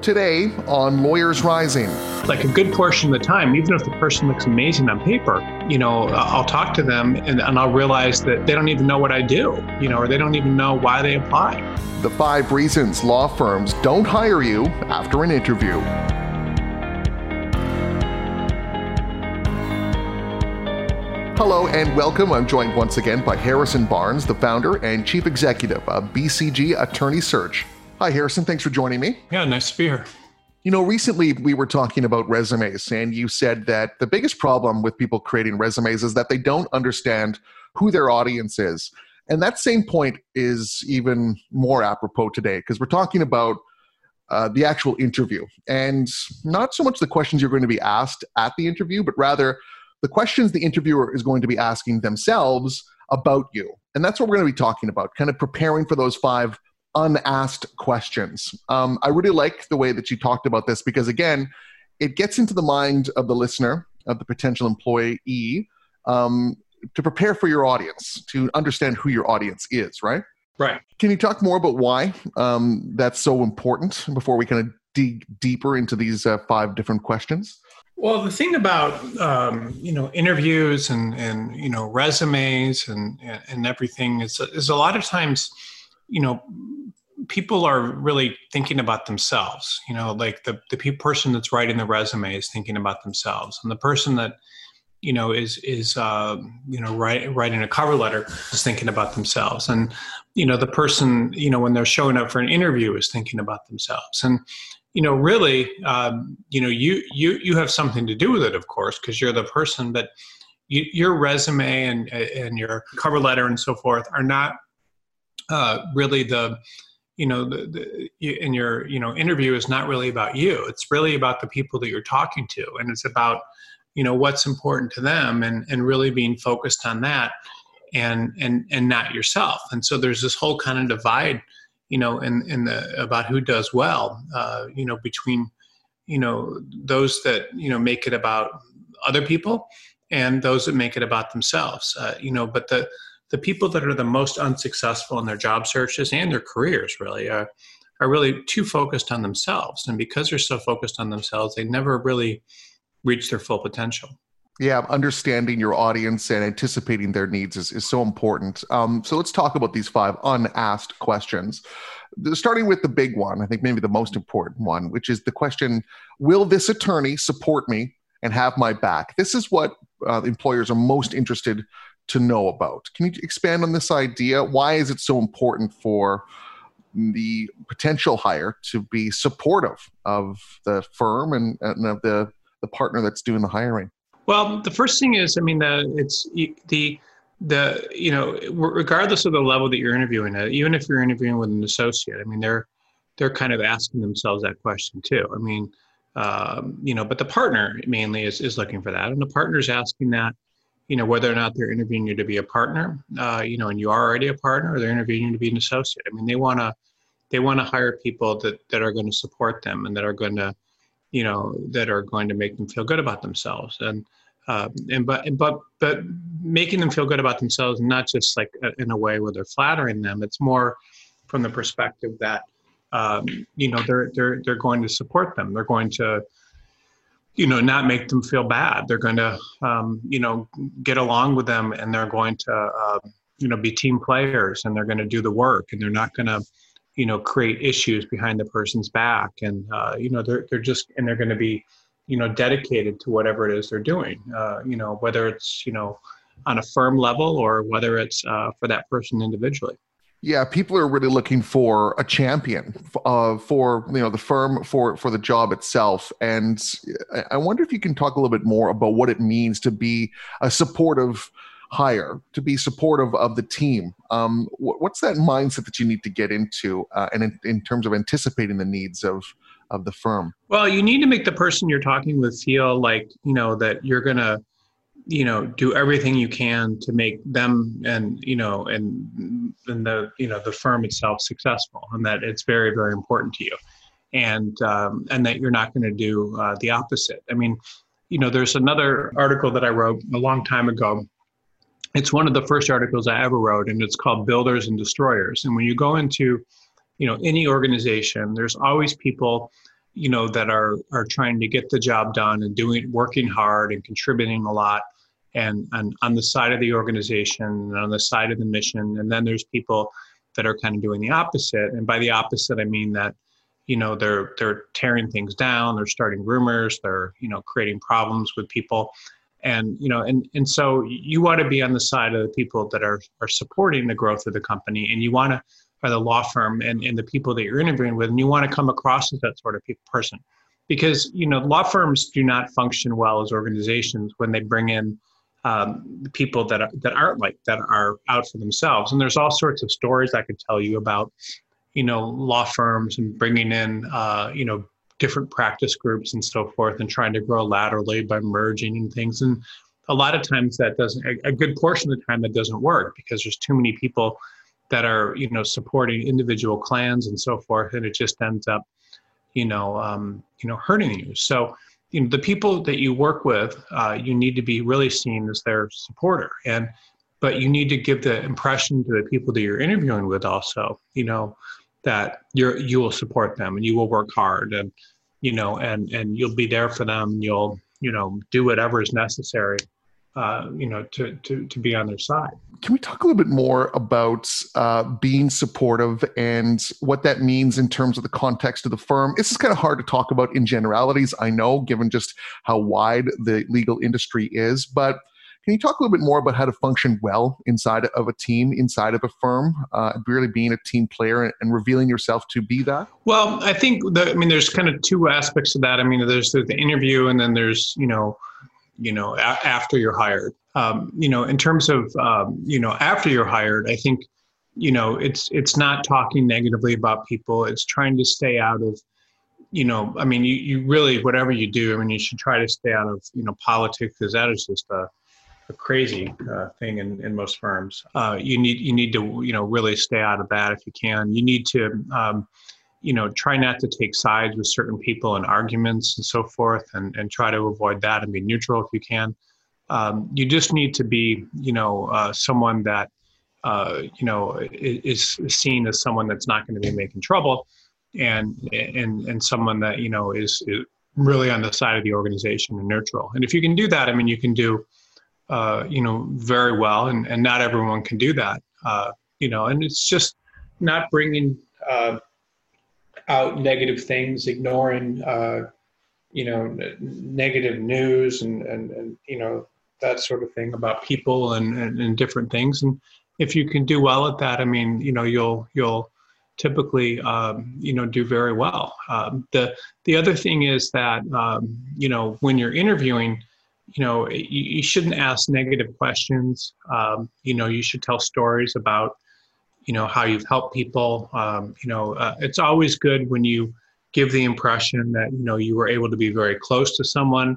Today on Lawyers Rising. Like a good portion of the time, even if the person looks amazing on paper, you know, I'll talk to them and, and I'll realize that they don't even know what I do, you know, or they don't even know why they apply. The five reasons law firms don't hire you after an interview. Hello and welcome. I'm joined once again by Harrison Barnes, the founder and chief executive of BCG Attorney Search. Hi, Harrison. Thanks for joining me. Yeah, nice to be here. You know, recently we were talking about resumes, and you said that the biggest problem with people creating resumes is that they don't understand who their audience is. And that same point is even more apropos today because we're talking about uh, the actual interview and not so much the questions you're going to be asked at the interview, but rather the questions the interviewer is going to be asking themselves about you. And that's what we're going to be talking about, kind of preparing for those five unasked questions. Um, I really like the way that you talked about this because, again, it gets into the mind of the listener, of the potential employee, um, to prepare for your audience, to understand who your audience is, right? Right. Can you talk more about why um, that's so important before we kind of dig deeper into these uh, five different questions? Well, the thing about um, you know interviews and and you know resumes and and everything is is a lot of times you know people are really thinking about themselves you know like the the person that's writing the resume is thinking about themselves. And the person that you know is is uh, you know write, writing a cover letter is thinking about themselves. And you know the person you know when they're showing up for an interview is thinking about themselves. And you know really um, you know you you you have something to do with it of course because you're the person but you, your resume and and your cover letter and so forth are not uh, really the you know the, the in your you know interview is not really about you. It's really about the people that you're talking to and it's about you know what's important to them and and really being focused on that and and and not yourself. And so there's this whole kind of divide you know in in the about who does well uh, you know between you know those that you know make it about other people and those that make it about themselves uh, you know but the the people that are the most unsuccessful in their job searches and their careers really are, are really too focused on themselves. And because they're so focused on themselves, they never really reach their full potential. Yeah, understanding your audience and anticipating their needs is, is so important. Um, so let's talk about these five unasked questions. Starting with the big one, I think maybe the most important one, which is the question Will this attorney support me and have my back? This is what uh, employers are most interested to know about. Can you expand on this idea? Why is it so important for the potential hire to be supportive of the firm and, and of the, the partner that's doing the hiring? Well, the first thing is, I mean, the, it's the the you know, regardless of the level that you're interviewing at, even if you're interviewing with an associate, I mean, they're they're kind of asking themselves that question too. I mean, um, you know, but the partner mainly is is looking for that, and the partner's asking that you know whether or not they're interviewing you to be a partner uh, you know and you are already a partner or they're interviewing you to be an associate. I mean they want to they want to hire people that that are going to support them and that are going to you know that are going to make them feel good about themselves. And uh, and but but but making them feel good about themselves not just like uh, in a way where they're flattering them it's more from the perspective that um, you know they're they're they're going to support them. They're going to you know not make them feel bad. They're going to um, you know get along with them and they're going to uh, you know be team players and they're going to do the work and they're not going to you know create issues behind the person's back. And uh, you know they're, they're just and they're going to be you know dedicated to whatever it is they're doing. Uh, you know whether it's you know on a firm level or whether it's uh, for that person individually yeah, people are really looking for a champion uh, for you know the firm for for the job itself, and I wonder if you can talk a little bit more about what it means to be a supportive hire, to be supportive of the team. Um, what's that mindset that you need to get into, uh, and in, in terms of anticipating the needs of of the firm? Well, you need to make the person you're talking with feel like you know that you're gonna you know do everything you can to make them and you know and and the you know the firm itself successful and that it's very very important to you. And um, and that you're not going to do uh, the opposite. I mean you know there's another article that i wrote a long time ago. It's one of the first articles i ever wrote and it's called builders and destroyers. And when you go into you know any organization there's always people you know that are are trying to get the job done and doing working hard and contributing a lot and, and on the side of the organization and on the side of the mission and then there's people that are kind of doing the opposite and by the opposite i mean that you know they're they're tearing things down they're starting rumors they're you know creating problems with people and you know and and so you want to be on the side of the people that are are supporting the growth of the company and you want to or the law firm and, and the people that you're interviewing with and you want to come across as that sort of person. Because you know law firms do not function well as organizations when they bring in um, people that are, that aren't like that are out for themselves. And there's all sorts of stories i could tell you about you know law firms and bringing in uh, you know different practice groups and so forth and trying to grow laterally by merging and things. And a lot of times that doesn't a, a good portion of the time that doesn't work because there's too many people that are you know supporting individual clans and so forth. And it just ends up you know um, you know hurting you. So you know the people that you work with uh, you need to be really seen as their supporter. And but you need to give the impression to the people that you're interviewing with also you know that you're you will support them and you will work hard and you know and and you'll be there for them. And you'll you know do whatever is necessary uh, you know to, to to be on their side can we talk a little bit more about uh, being supportive and what that means in terms of the context of the firm this is kind of hard to talk about in generalities i know given just how wide the legal industry is but can you talk a little bit more about how to function well inside of a team, inside of a firm, uh, really being a team player and, and, revealing yourself to be that? Well, I think the, I mean, there's kind of two aspects of that. I mean, there's the, the interview, and then there's you know, you know, a- after you're hired. Um, you know, in terms of um, you know, after you're hired, I think you know, it's it's not talking negatively about people. It's trying to stay out of you know, I mean, you, you really, whatever you do, I mean, you should try to stay out of, you know, politics because that is just a, a crazy uh, thing in, in most firms. Uh, you need you need to you know really stay out of that if you can. You need to um, you know try not to take sides with certain people in arguments and so forth, and and try to avoid that and be neutral if you can. Um, you just need to be you know uh, someone that uh, you know is, is seen as someone that's not going to be making trouble, and and and someone that you know is, is really on the side of the organization and neutral. And if you can do that, I mean, you can do uh, you know, very well, and, and not everyone can do that. Uh, you know, and it's just not bringing uh, out negative things, ignoring, uh, you know, n- negative news and, and, and, you know, that sort of thing about people and, and, and, different things. And if you can do well at that, I mean, you know, you'll, you'll typically, um, you know, do very well. Um, the, the other thing is that, um, you know, when you're interviewing, you know you, you shouldn't ask negative questions um, you know you should tell stories about you know how you've helped people um, you know uh, it's always good when you give the impression that you know you were able to be very close to someone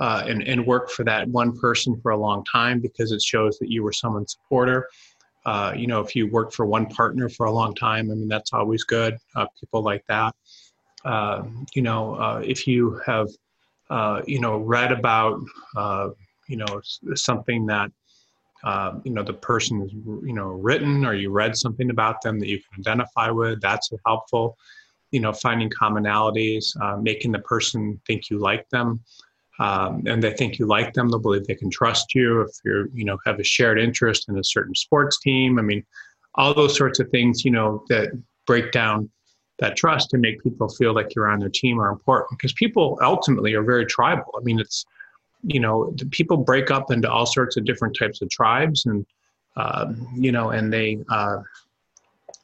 uh, and, and work for that one person for a long time because it shows that you were someone's supporter. Uh, you know if you work for one partner for a long time i mean that's always good uh, people like that. Uh, you know uh, if you have you know, read about, you know, something that, uh, you know, the person is, you know, written or you read something about them that you can identify with. That's helpful. You know, finding commonalities, uh, making the person think you like them. Um, and they think you like them, they'll believe they can trust you. If you're, you know, have a shared interest in a certain sports team, I mean, all those sorts of things, you know, that break down that trust and make people feel like you're on their team are important because people ultimately are very tribal. I mean, it's you know people break up into all sorts of different types of tribes and uh, you know and they uh,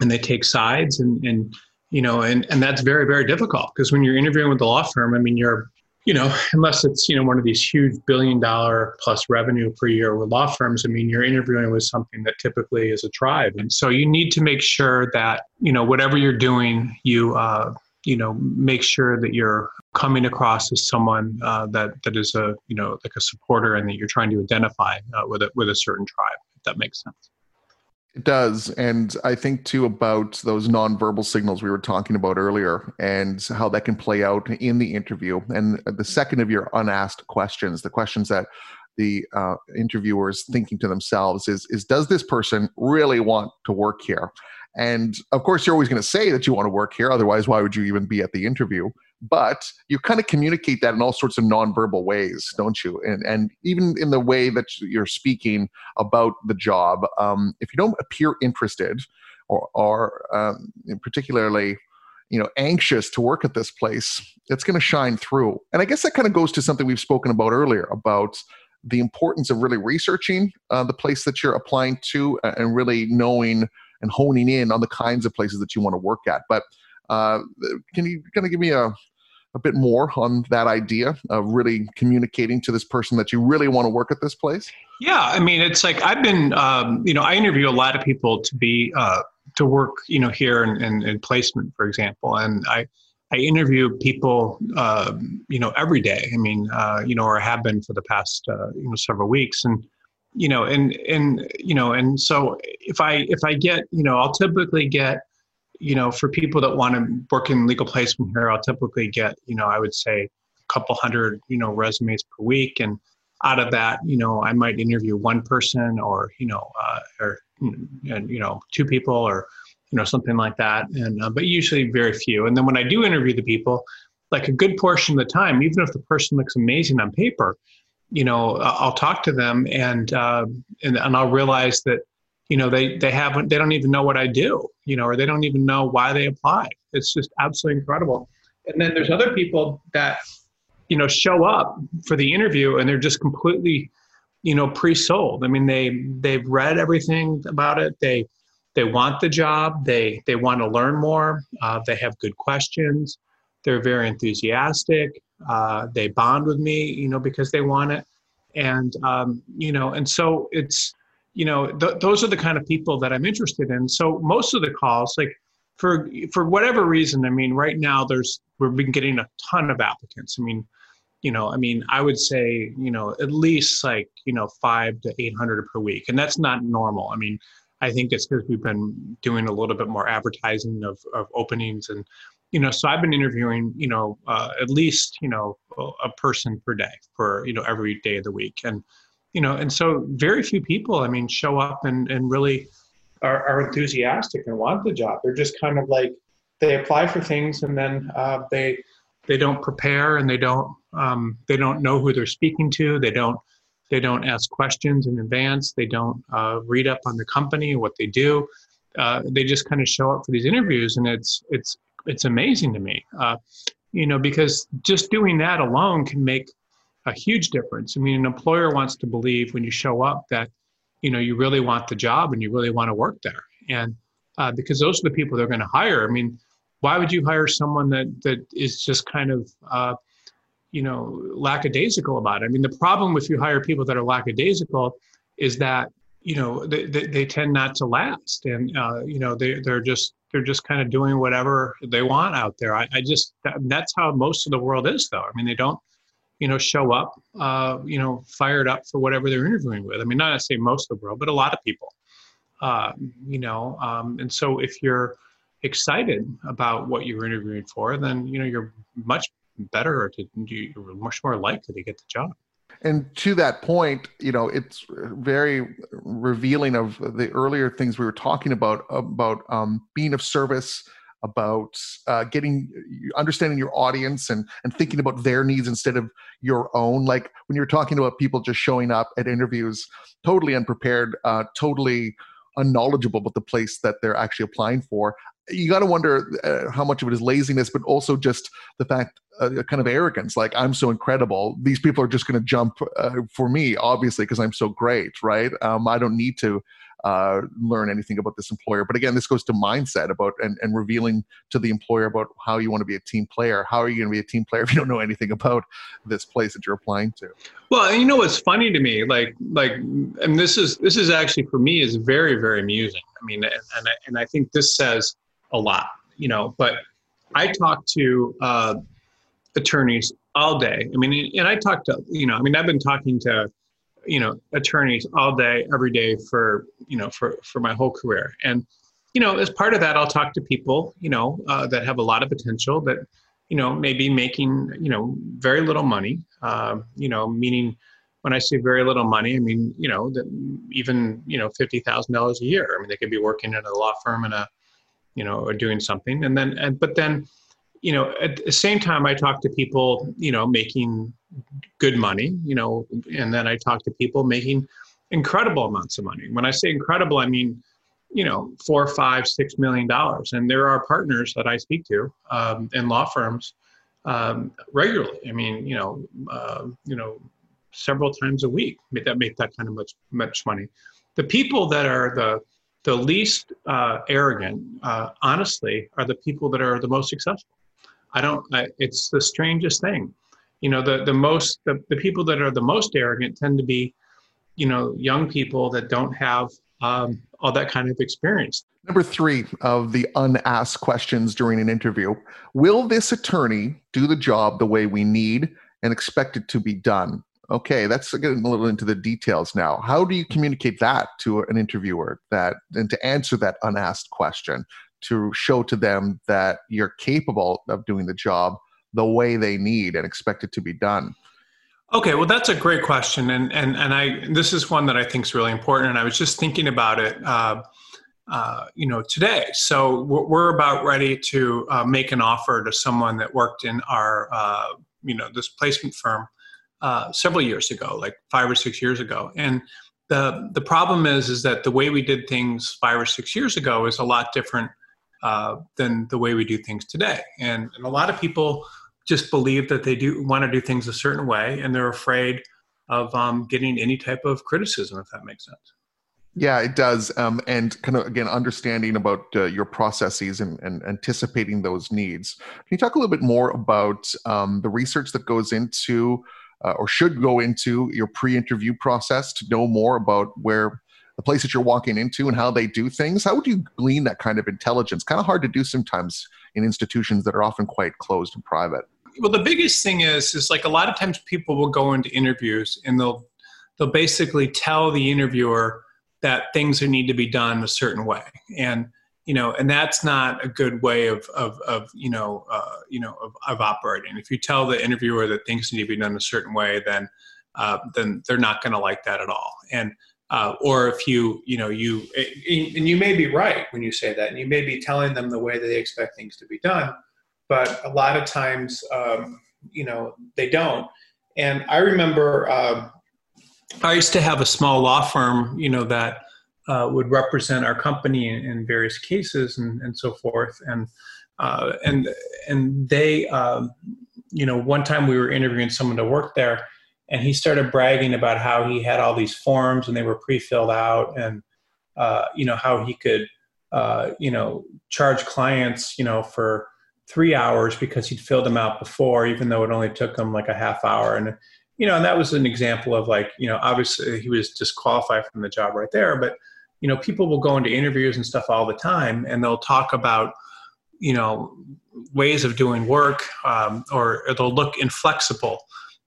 and they take sides and and you know and and that's very very difficult because when you're interviewing with the law firm, I mean you're you know, unless it's, you know, one of these huge billion dollar plus revenue per year with law firms, I mean, you're interviewing with something that typically is a tribe. And so you need to make sure that, you know, whatever you're doing, you, uh, you know, make sure that you're coming across as someone uh, that, that is a, you know, like a supporter and that you're trying to identify uh, with, a, with a certain tribe, if that makes sense. It does. And I think too about those nonverbal signals we were talking about earlier and how that can play out in the interview. And the second of your unasked questions, the questions that the uh, interviewer is thinking to themselves is, is does this person really want to work here? And of course, you're always going to say that you want to work here. Otherwise, why would you even be at the interview? but you kind of communicate that in all sorts of nonverbal ways, don't you? And and even in the way that you're speaking about the job, um, if you don't appear interested or, or um, particularly you know anxious to work at this place it's going to shine through and i guess that kind of goes to something we've spoken about earlier about the importance of really researching uh, the place that you're applying to and really knowing and honing in on the kinds of places that you want to work at but uh, can you kind of give me a, a bit more on that idea of really communicating to this person that you really want to work at this place? Yeah, I mean, it's like I've been, um, you know, I interview a lot of people to be uh, to work, you know, here in, in, in, placement, for example, and I I interview people, uh, you know, every day. I mean, uh, you know, or have been for the past, uh, you know, several weeks, and you know, and and you know, and so if I if I get, you know, I'll typically get you know, for people that want to work in legal placement here, I'll typically get, you know, I would say a couple hundred, you know, resumes per week. And out of that, you know, I might interview one person or, you know, uh, or, and, you know, two people or, you know, something like that. And, uh, but usually very few. And then when I do interview the people, like a good portion of the time, even if the person looks amazing on paper, you know, I'll talk to them and, uh, and, and I'll realize that, you know they they haven't they don't even know what i do you know or they don't even know why they applied it's just absolutely incredible. And then there's other people that you know show up for the interview and they're just completely you know pre-sold. I mean they they've read everything about it. They they want the job. They they want to learn more. Uh, they have good questions. They're very enthusiastic uh, they bond with me you know because they want it and um, you know and so it's you know, th- those are the kind of people that I'm interested in. So most of the calls, like for for whatever reason, I mean, right now there's we've been getting a ton of applicants. I mean, you know, I mean, I would say, you know, at least like you know five to eight hundred per week, and that's not normal. I mean, I think it's because we've been doing a little bit more advertising of of openings and you know so i've been interviewing you know uh, at least you know a person per day for you know every day of the week and you know, and so very few people, I mean, show up and, and really are, are enthusiastic and want the job. They're just kind of like, they apply for things and then uh, they, they don't prepare and they don't, um, they don't know who they're speaking to. They don't, they don't ask questions in advance. They don't uh, read up on the company what they do. Uh, they just kind of show up for these interviews, and it's it's it's amazing to me, uh, you know, because just doing that alone can make a huge difference. I mean, an employer wants to believe when you show up that you know you really want the job and you really want to work there, and uh, because those are the people they're going to hire. I mean, why would you hire someone that that is just kind of uh, you know lackadaisical about it? I mean, the problem if you hire people that are lackadaisical is that you know they, they, they tend not to last, and uh, you know they they're just they're just kind of doing whatever they want out there. I, I just that, that's how most of the world is, though. I mean, they don't you know, show up, uh, you know, fired up for whatever they're interviewing with. I mean, not to say most of the world, but a lot of people, uh, you know. Um, and so if you're excited about what you're interviewing for, then, you know, you're much better to, you're much more likely to get the job. And to that point, you know, it's very revealing of the earlier things we were talking about, about um, being of service, about uh, getting understanding your audience and and thinking about their needs instead of your own. Like when you're talking about people just showing up at interviews totally unprepared uh, totally unknowledgeable about the place that they're actually applying for you got to wonder uh, how much of it is laziness but also just the fact uh, kind of arrogance like i'm so incredible these people are just going to jump uh, for me obviously because i'm so great right um, i don't need to uh, learn anything about this employer. But again, this goes to mindset about and, and revealing to the employer about how you want to be a team player. How are you going to be a team player if you don't know anything about this place that you're applying to? Well, you know what's funny to me, like like, and this is this is actually for me is very very amusing. I mean, and and I, and I think this says a lot, you know. But I talk to uh, attorneys all day. I mean, and I talk to you know, I mean, I've been talking to you know attorneys all day every day for you know for for my whole career and you know as part of that i'll talk to people you know uh, that have a lot of potential that you know maybe making you know very little money uh, you know meaning when i say very little money i mean you know that even you know $50000 a year i mean they could be working in a law firm and a you know or doing something and then and but then you know, at the same time, I talk to people, you know, making good money, you know, and then I talk to people making incredible amounts of money. When I say incredible, I mean, you know, four, five, six million dollars. And there are partners that I speak to um, in law firms um, regularly. I mean, you know, uh, you know, several times a week that make that kind of much much money. The people that are the the least uh, arrogant, uh, honestly, are the people that are the most successful. I don't. I, it's the strangest thing. You know, the the most the, the people that are the most arrogant tend to be, you know, young people that don't have um, all that kind of experience. Number three of the unasked questions during an interview Will this attorney do the job the way we need and expect it to be done? Okay, that's getting a little into the details now. How do you communicate that to an interviewer that and to answer that unasked question to show to them that you're capable of doing the job the way they need and expect it to be done? Okay, well, that's a great question, and and and I this is one that I think is really important, and I was just thinking about it, uh, uh, you know, today. So we're about ready to uh, make an offer to someone that worked in our, uh, you know, this placement firm uh, several years ago, like five or six years ago, and the the problem is is that the way we did things five or six years ago is a lot different uh, than the way we do things today, and, and a lot of people just believe that they do want to do things a certain way and they're afraid of um, getting any type of criticism if that makes sense. Yeah it does. Um, and kind of again understanding about uh, your processes and, and, anticipating those needs. Can you talk a little bit more about um, the research that goes into uh, or should go into your pre-interview process to know more about where the place that you're walking into and how they do things. How would you glean that kind of intelligence? Kind of hard to do sometimes in institutions that are often quite closed and private. Well the biggest thing is is like a lot of times people will go into interviews and they'll they'll basically tell the interviewer that things need to be done a certain way. And you know and that's not a good way of of, of you know uh, you know of, of operating if you tell the interviewer that things need to be done a certain way then uh, then they're not going to like that at all and uh, or if you you know you and you may be right when you say that and you may be telling them the way that they expect things to be done but a lot of times, um, you know, they don't. And I remember uh, I used to have a small law firm, you know, that uh, would represent our company in, in various cases and, and, so forth. And uh, and and they, um, you know, one time we were interviewing someone to work there, and he started bragging about how he had all these forms and they were pre-filled out, and uh, you know how he could, uh, you know, charge clients, you know, for three hours because he'd filled them out before, even though it only took him like a half hour. And, you know, and that was an example of like, you know, obviously he was disqualified from the job right there. But, you know, people will go into interviews and stuff all the time and they'll talk about, you know, ways of doing work um, or they'll look inflexible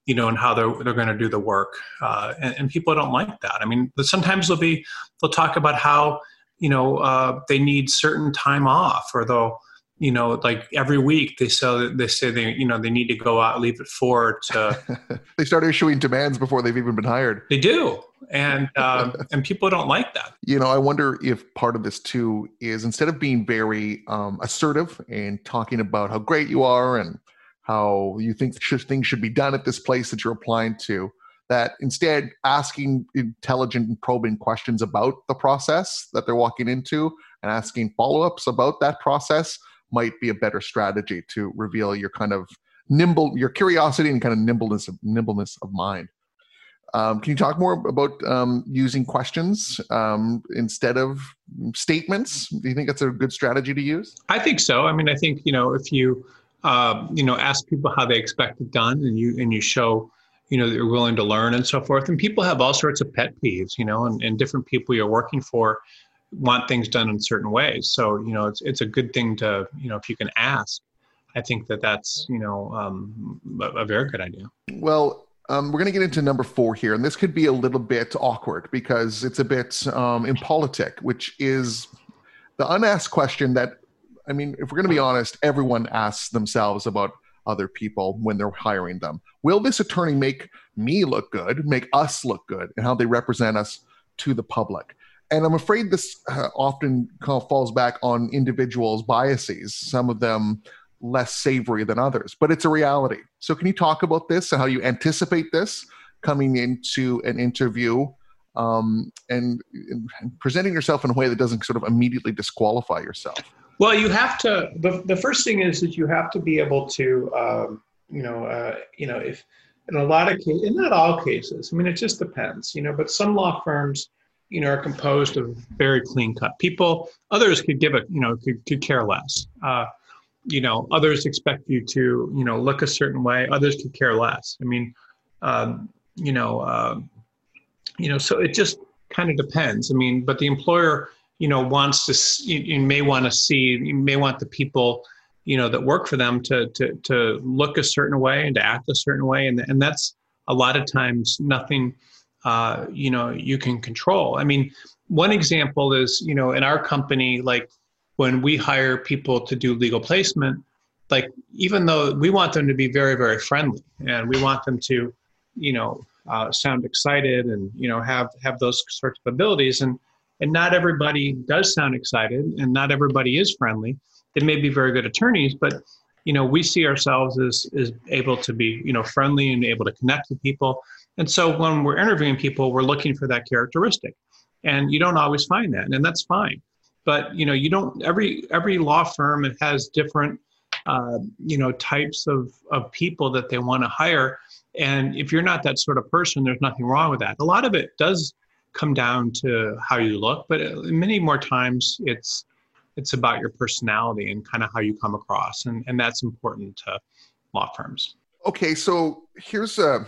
you know, and how they're they're going to do the work, uh, and, and, people don't like that. I mean, sometimes they'll be they'll talk about how you know uh, they need certain time off, or they'll you know, like every week they say they say they you know they need to go out leave at four to. they start issuing demands before they've even been hired. They do, and um, and people don't like that. You know, I wonder if part of this too is instead of being very um, assertive and talking about how great you are and how you think things should be done at this place that you're applying to, that instead asking intelligent and probing questions about the process that they're walking into and asking follow-ups about that process might be a better strategy to reveal your kind of nimble, your curiosity and kind of nimbleness of nimbleness of mind. Um, can you talk more about um, using questions um, instead of statements? Do you think that's a good strategy to use? I think so. I mean, I think you know if you uh, you know ask people how they expect it done, and you and you show you know that you're willing to learn and so forth, and people have all sorts of pet peeves, you know, and, and different people you're working for want things done in certain ways. So you know, it's it's a good thing to you know if you can ask. I think that that's you know um, a, a very good idea. Well, um, we're going to get into number four here, and this could be a little bit awkward because it's a bit um, impolitic, which is the unasked question that, I mean, if we're going to be honest, everyone asks themselves about other people when they're hiring them. Will this attorney make me look good, make us look good, and how they represent us to the public? and I'm afraid this uh, often kind of falls back on individuals' biases. Some of them less savory than others, but it's a reality. So, can you talk about this and how you anticipate this coming into an interview um, and, and, presenting yourself in a way that doesn't sort of immediately disqualify yourself? Well, you have to. The, the first thing is that you have to be able to, um, you know, uh, you know, if in a lot of cases, in not all cases, I mean, it just depends, you know, but some law firms, you know, are composed of very clean cut people. Others could give a, you know, could, could care less. Uh, you know, others expect you to, you know, look a certain way. Others could care less. I mean, um, you know, uh, you know, so it just kind of depends. I mean, but the employer you know wants to you, you may want to see you may want the people you know that work for them to to to look a certain way and to act a certain way and and that's a lot of times nothing uh, you know you can control i mean one example is you know in our company like when we hire people to do legal placement like even though we want them to be very very friendly and we want them to you know uh, sound excited and you know have have those sorts of abilities and and not everybody does sound excited and not everybody is friendly. They may be very good attorneys but you know we see ourselves as as able to be you know friendly and able to connect with people. And so when we're interviewing people we're looking for that characteristic. And you don't always find that and that's fine but you know you don't every every law firm has different uh, you know types of of people that they want to hire and if you're not that sort of person there's nothing wrong with that a lot of it does come down to how you look, but uh, many more times it's it's about your personality and kind of how you come across, and and that's important to law firms. Okay, so here's a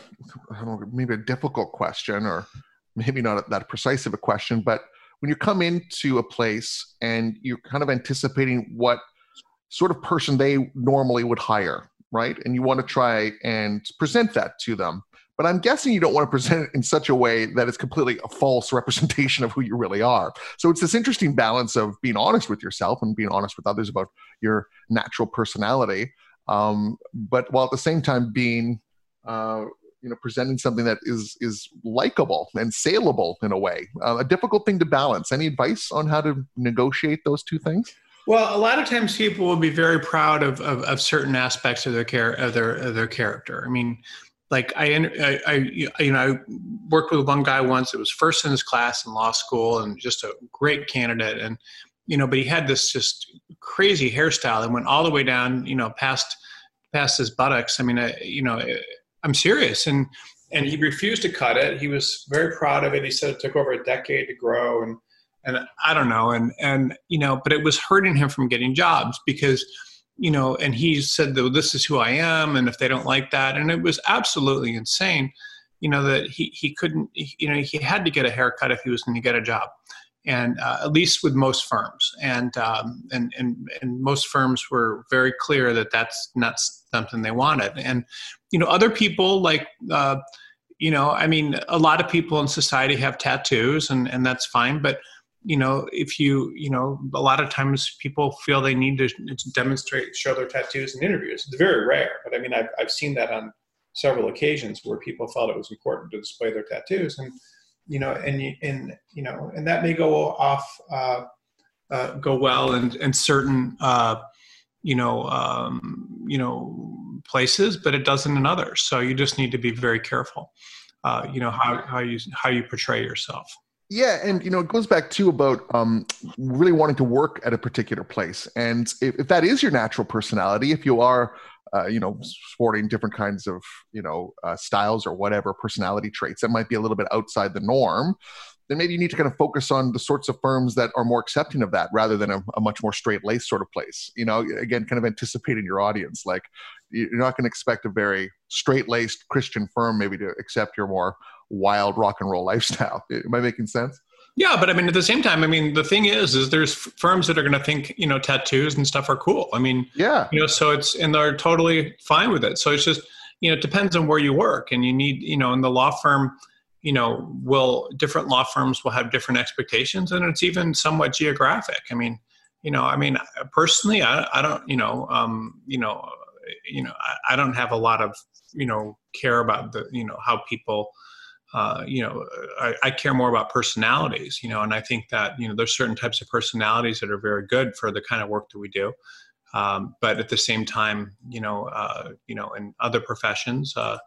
know, maybe a difficult question, or maybe not that precise of a question, but when you come into a place and you're kind of anticipating what sort of person they normally would hire, right? And you want to try and present that to them but I'm guessing you don't want to present it in such a way that it's completely a false representation of who you really are. So it's this interesting balance of being honest with yourself and being honest with others about your natural personality, um, but while at the same time being, uh, you know, presenting something that is is likable and saleable in a way. Uh, a difficult thing to balance. Any advice on how to negotiate those two things? Well, a lot of times people will be very proud of, of, of certain aspects of their care of their of their character. I mean, like I, I, I, you know, I worked with one guy once. It was first in his class in law school, and just a great candidate. And you know, but he had this just crazy hairstyle that went all the way down, you know, past past his buttocks. I mean, I, you know, I'm serious, and and he refused to cut it. He was very proud of it. He said it took over a decade to grow, and and I don't know, and and you know, but it was hurting him from getting jobs because you know, and he said that this is who I am, and if they don't like that, and it was absolutely insane, you know, that he he couldn't, you know, he had to get a haircut if he was going to get a job, and uh, at least with most firms, and um, and and and most firms were very clear that that's not something they wanted, and you know, other people like. Uh, you know, I mean, a lot of people in society have tattoos, and, and that's fine. But you know, if you, you know, a lot of times people feel they need to, to demonstrate, show their tattoos in interviews. It's very rare, but I mean, I've, I've seen that on several occasions where people felt it was important to display their tattoos, and you know, and and you know, and that may go off, uh, uh, go well and and certain, uh, you know, um, you know, places, but it doesn't in others. So you just need to be very careful, uh, you know, how how you how you portray yourself. Yeah, and you know, it goes back to about um, really wanting to work at a particular place, and if, if that is your natural personality, if you are, uh, you know, sporting different kinds of you know uh, styles or whatever personality traits that might be a little bit outside the norm, then maybe you need to kind of focus on the sorts of firms that are more accepting of that rather than a, a much more straight laced sort of place. You know, again, kind of anticipating your audience. Like, you're not going to expect a very straight laced Christian firm maybe to accept your more wild rock and roll lifestyle. Am I making sense? Yeah, but I mean, at the same time, I mean, the thing is, is there's firms that are going to think, you know, tattoos and stuff are cool. I mean, yeah, you know, so it's and they're totally fine with it. So it's just, you know, it depends on where you work, and you need, you know, in the law firm, you know, will different law firms will have different expectations, and it's even somewhat geographic. I mean, you know, I mean, personally, I, I don't, you know, um, you know, you know, I, I don't have a lot of, you know, care about the, you know, how people uh, you know, I, I, care more about personalities, you know, and I think that, you know, there's certain types of personalities that are very good for the kind of work that we do. Um, but at the same time, you know, uh, you know, in other professions, uh,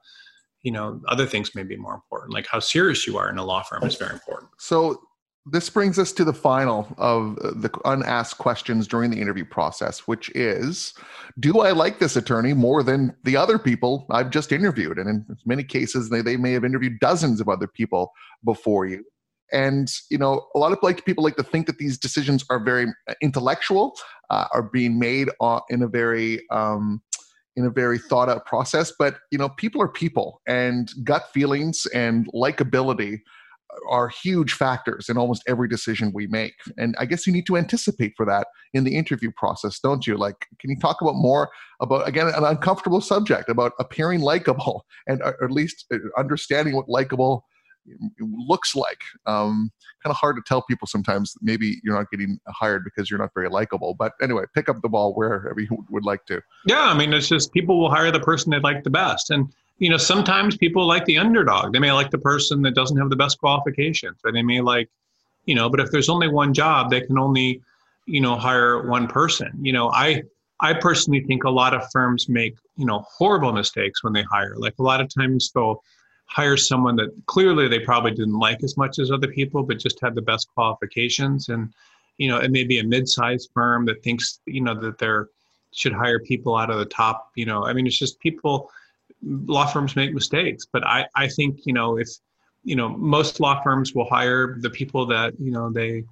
you know, other things may be more important. Like how serious you are in a law firm is very important. So this brings us to the final of the unasked questions during the interview process, which is Do I like this attorney more than the other people I've just interviewed? And in many cases, they, they may have interviewed dozens of other people before you. And, you know, a lot of like people like to think that these decisions are very intellectual, uh, are being made in a very, um, in a very thought out process. But, you know, people are people and gut feelings and likability are huge factors in almost every decision we make. And I guess you need to anticipate for that in the interview process, don't you? Like, can you talk about more about, again, an uncomfortable subject about appearing likable and or at least uh, understanding what likable looks like. Um, kind of hard to tell people sometimes. Maybe you're not getting hired because you're not very likable. But anyway, pick up the ball wherever you would like to. Yeah, I mean, it's just people will hire the person they like the best, and you know, sometimes people like the underdog. They may like the person that doesn't have the best qualifications, or they may like, you know, but if there's only one job, they can only, you know, hire one person. You know, I I personally think a lot of firms make, you know, horrible mistakes when they hire. Like a lot of times they'll hire someone that clearly they probably didn't like as much as other people, but just had the best qualifications. And, you know, it may be a mid-sized firm that thinks, you know, that they're should hire people out of the top, you know, I mean, it's just people law firms make mistakes, but I, I think, you know, if, you know, most law firms will hire the people that, you know, they,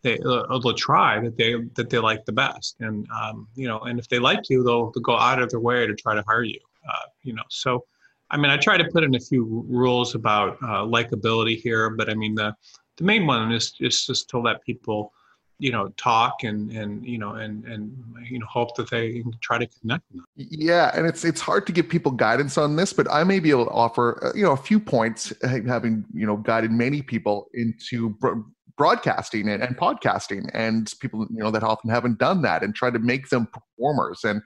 they, uh, they'll try that they, that they like the best. And, um, you know, and if they like you, they'll, they'll go out of their way to try to hire you, uh, you know, so, I mean, I try to put in a few rules about uh, likability here, but I mean, the, the main one is, is just to let people, you know talk and and you know and and you know hope that they try to connect yeah and it's it's hard to give people guidance on this but i may be able to offer uh, you know a few points having you know guided many people into broadcasting and, and podcasting and people you know that often haven't done that and try to make them performers and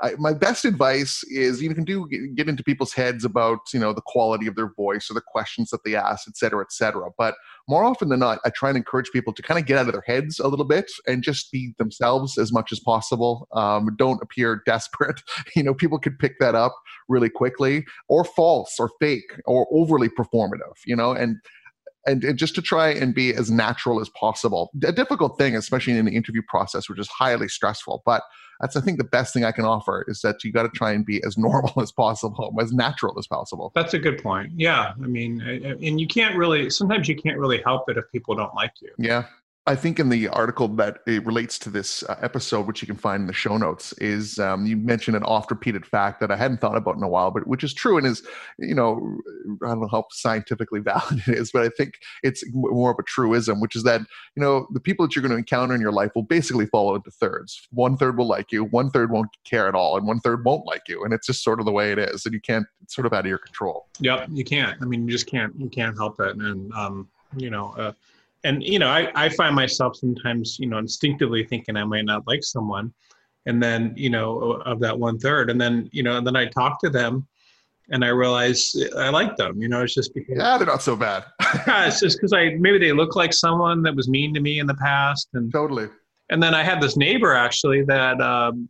I, my best advice is you can do get into people's heads about you know the quality of their voice or the questions that they ask, et cetera, et cetera. But more often than not, I try and encourage people to kind of get out of their heads a little bit and just be themselves as much as possible. Um, don't appear desperate. you know, people could pick that up really quickly, or false, or fake, or overly performative. You know, and and, and, just to try and be as natural as possible. A difficult thing, especially in the interview process, which is highly stressful. But that's I think the best thing I can offer is that you got to try and be as normal as possible, as natural as possible. That's a good point. Yeah, I mean, and you can't really sometimes you can't really help it if people don't like you. Yeah, I think in the article that it relates to this uh, episode, which you can find in the show notes, is um, you mentioned an oft-repeated fact that I hadn't thought about in a while, but which is true and is, you know, I don't know how scientifically valid it is, but I think it's more of a truism, which is that you know the people that you're going to encounter in your life will basically fall into thirds. One third will like you, one third won't care at all, and one third won't like you, and it's just sort of the way it is, and you can't. It's sort of out of your control. Yep, you can't. I mean, you just can't. You can't help it, and um, you know. Uh, and you know I, I find myself sometimes you know instinctively thinking i might not like someone and then you know of that one third and then you know and then i talk to them and i realize i like them you know it's just because yeah they're not so bad. Yeah it's just because i maybe they look like someone that was mean to me in the past and totally. and then i had this neighbor actually that um,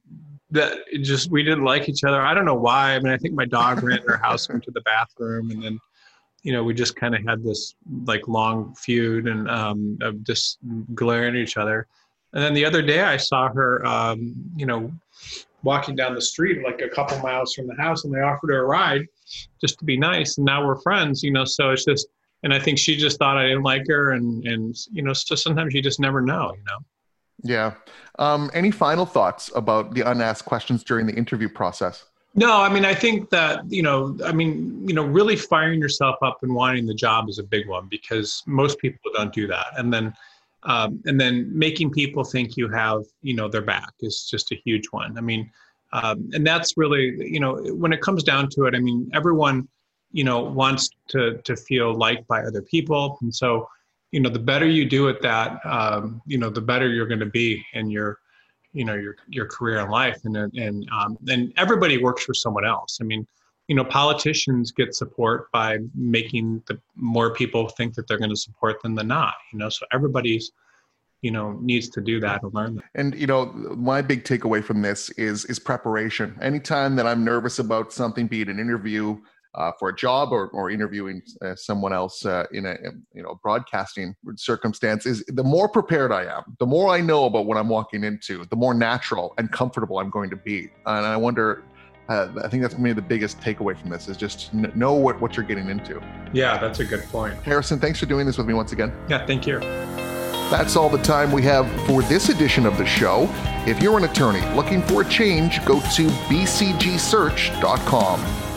that just we didn't like each other. I don't know why i mean i think my dog ran her house into the bathroom and then you know, we just kind of had this like long feud and um, of just glaring at each other. And then the other day, I saw her, um, you know, walking down the street like a couple miles from the house, and they offered her a ride just to be nice. And now we're friends, you know. So it's just, and I think she just thought I didn't like her, and and you know, so sometimes you just never know, you know. Yeah. Um, any final thoughts about the unasked questions during the interview process? No, I mean, I think that, you know, I mean, you know, really firing yourself up and wanting the job is a big one because most people don't do that. And then, um, and then making people think you have, you know, their back is just a huge one. I mean, um, and that's really, you know, when it comes down to it, I mean, everyone, you know, wants to, to feel liked by other people. And so, you know, the better you do at that, um, you know, the better you're going to be in your, you know your your career in life and and um, and everybody works for someone else i mean you know politicians get support by making the more people think that they're going to support them than not you know so everybody's you know needs to do that and learn that. And you know, my big takeaway from this is is preparation. Anytime that I'm nervous about something, be it an interview uh, for a job or, or interviewing uh, someone else uh, in a you know broadcasting circumstance is the more prepared I am, the more I know about what I'm walking into, the more natural and comfortable I'm going to be. And I wonder, uh, I think that's maybe the biggest takeaway from this is just know what, what you're getting into. Yeah, that's a good point. Harrison, thanks for doing this with me once again. Yeah, thank you. That's all the time we have for this edition of the show. If you're an attorney looking for a change, go to bcgsearch.com.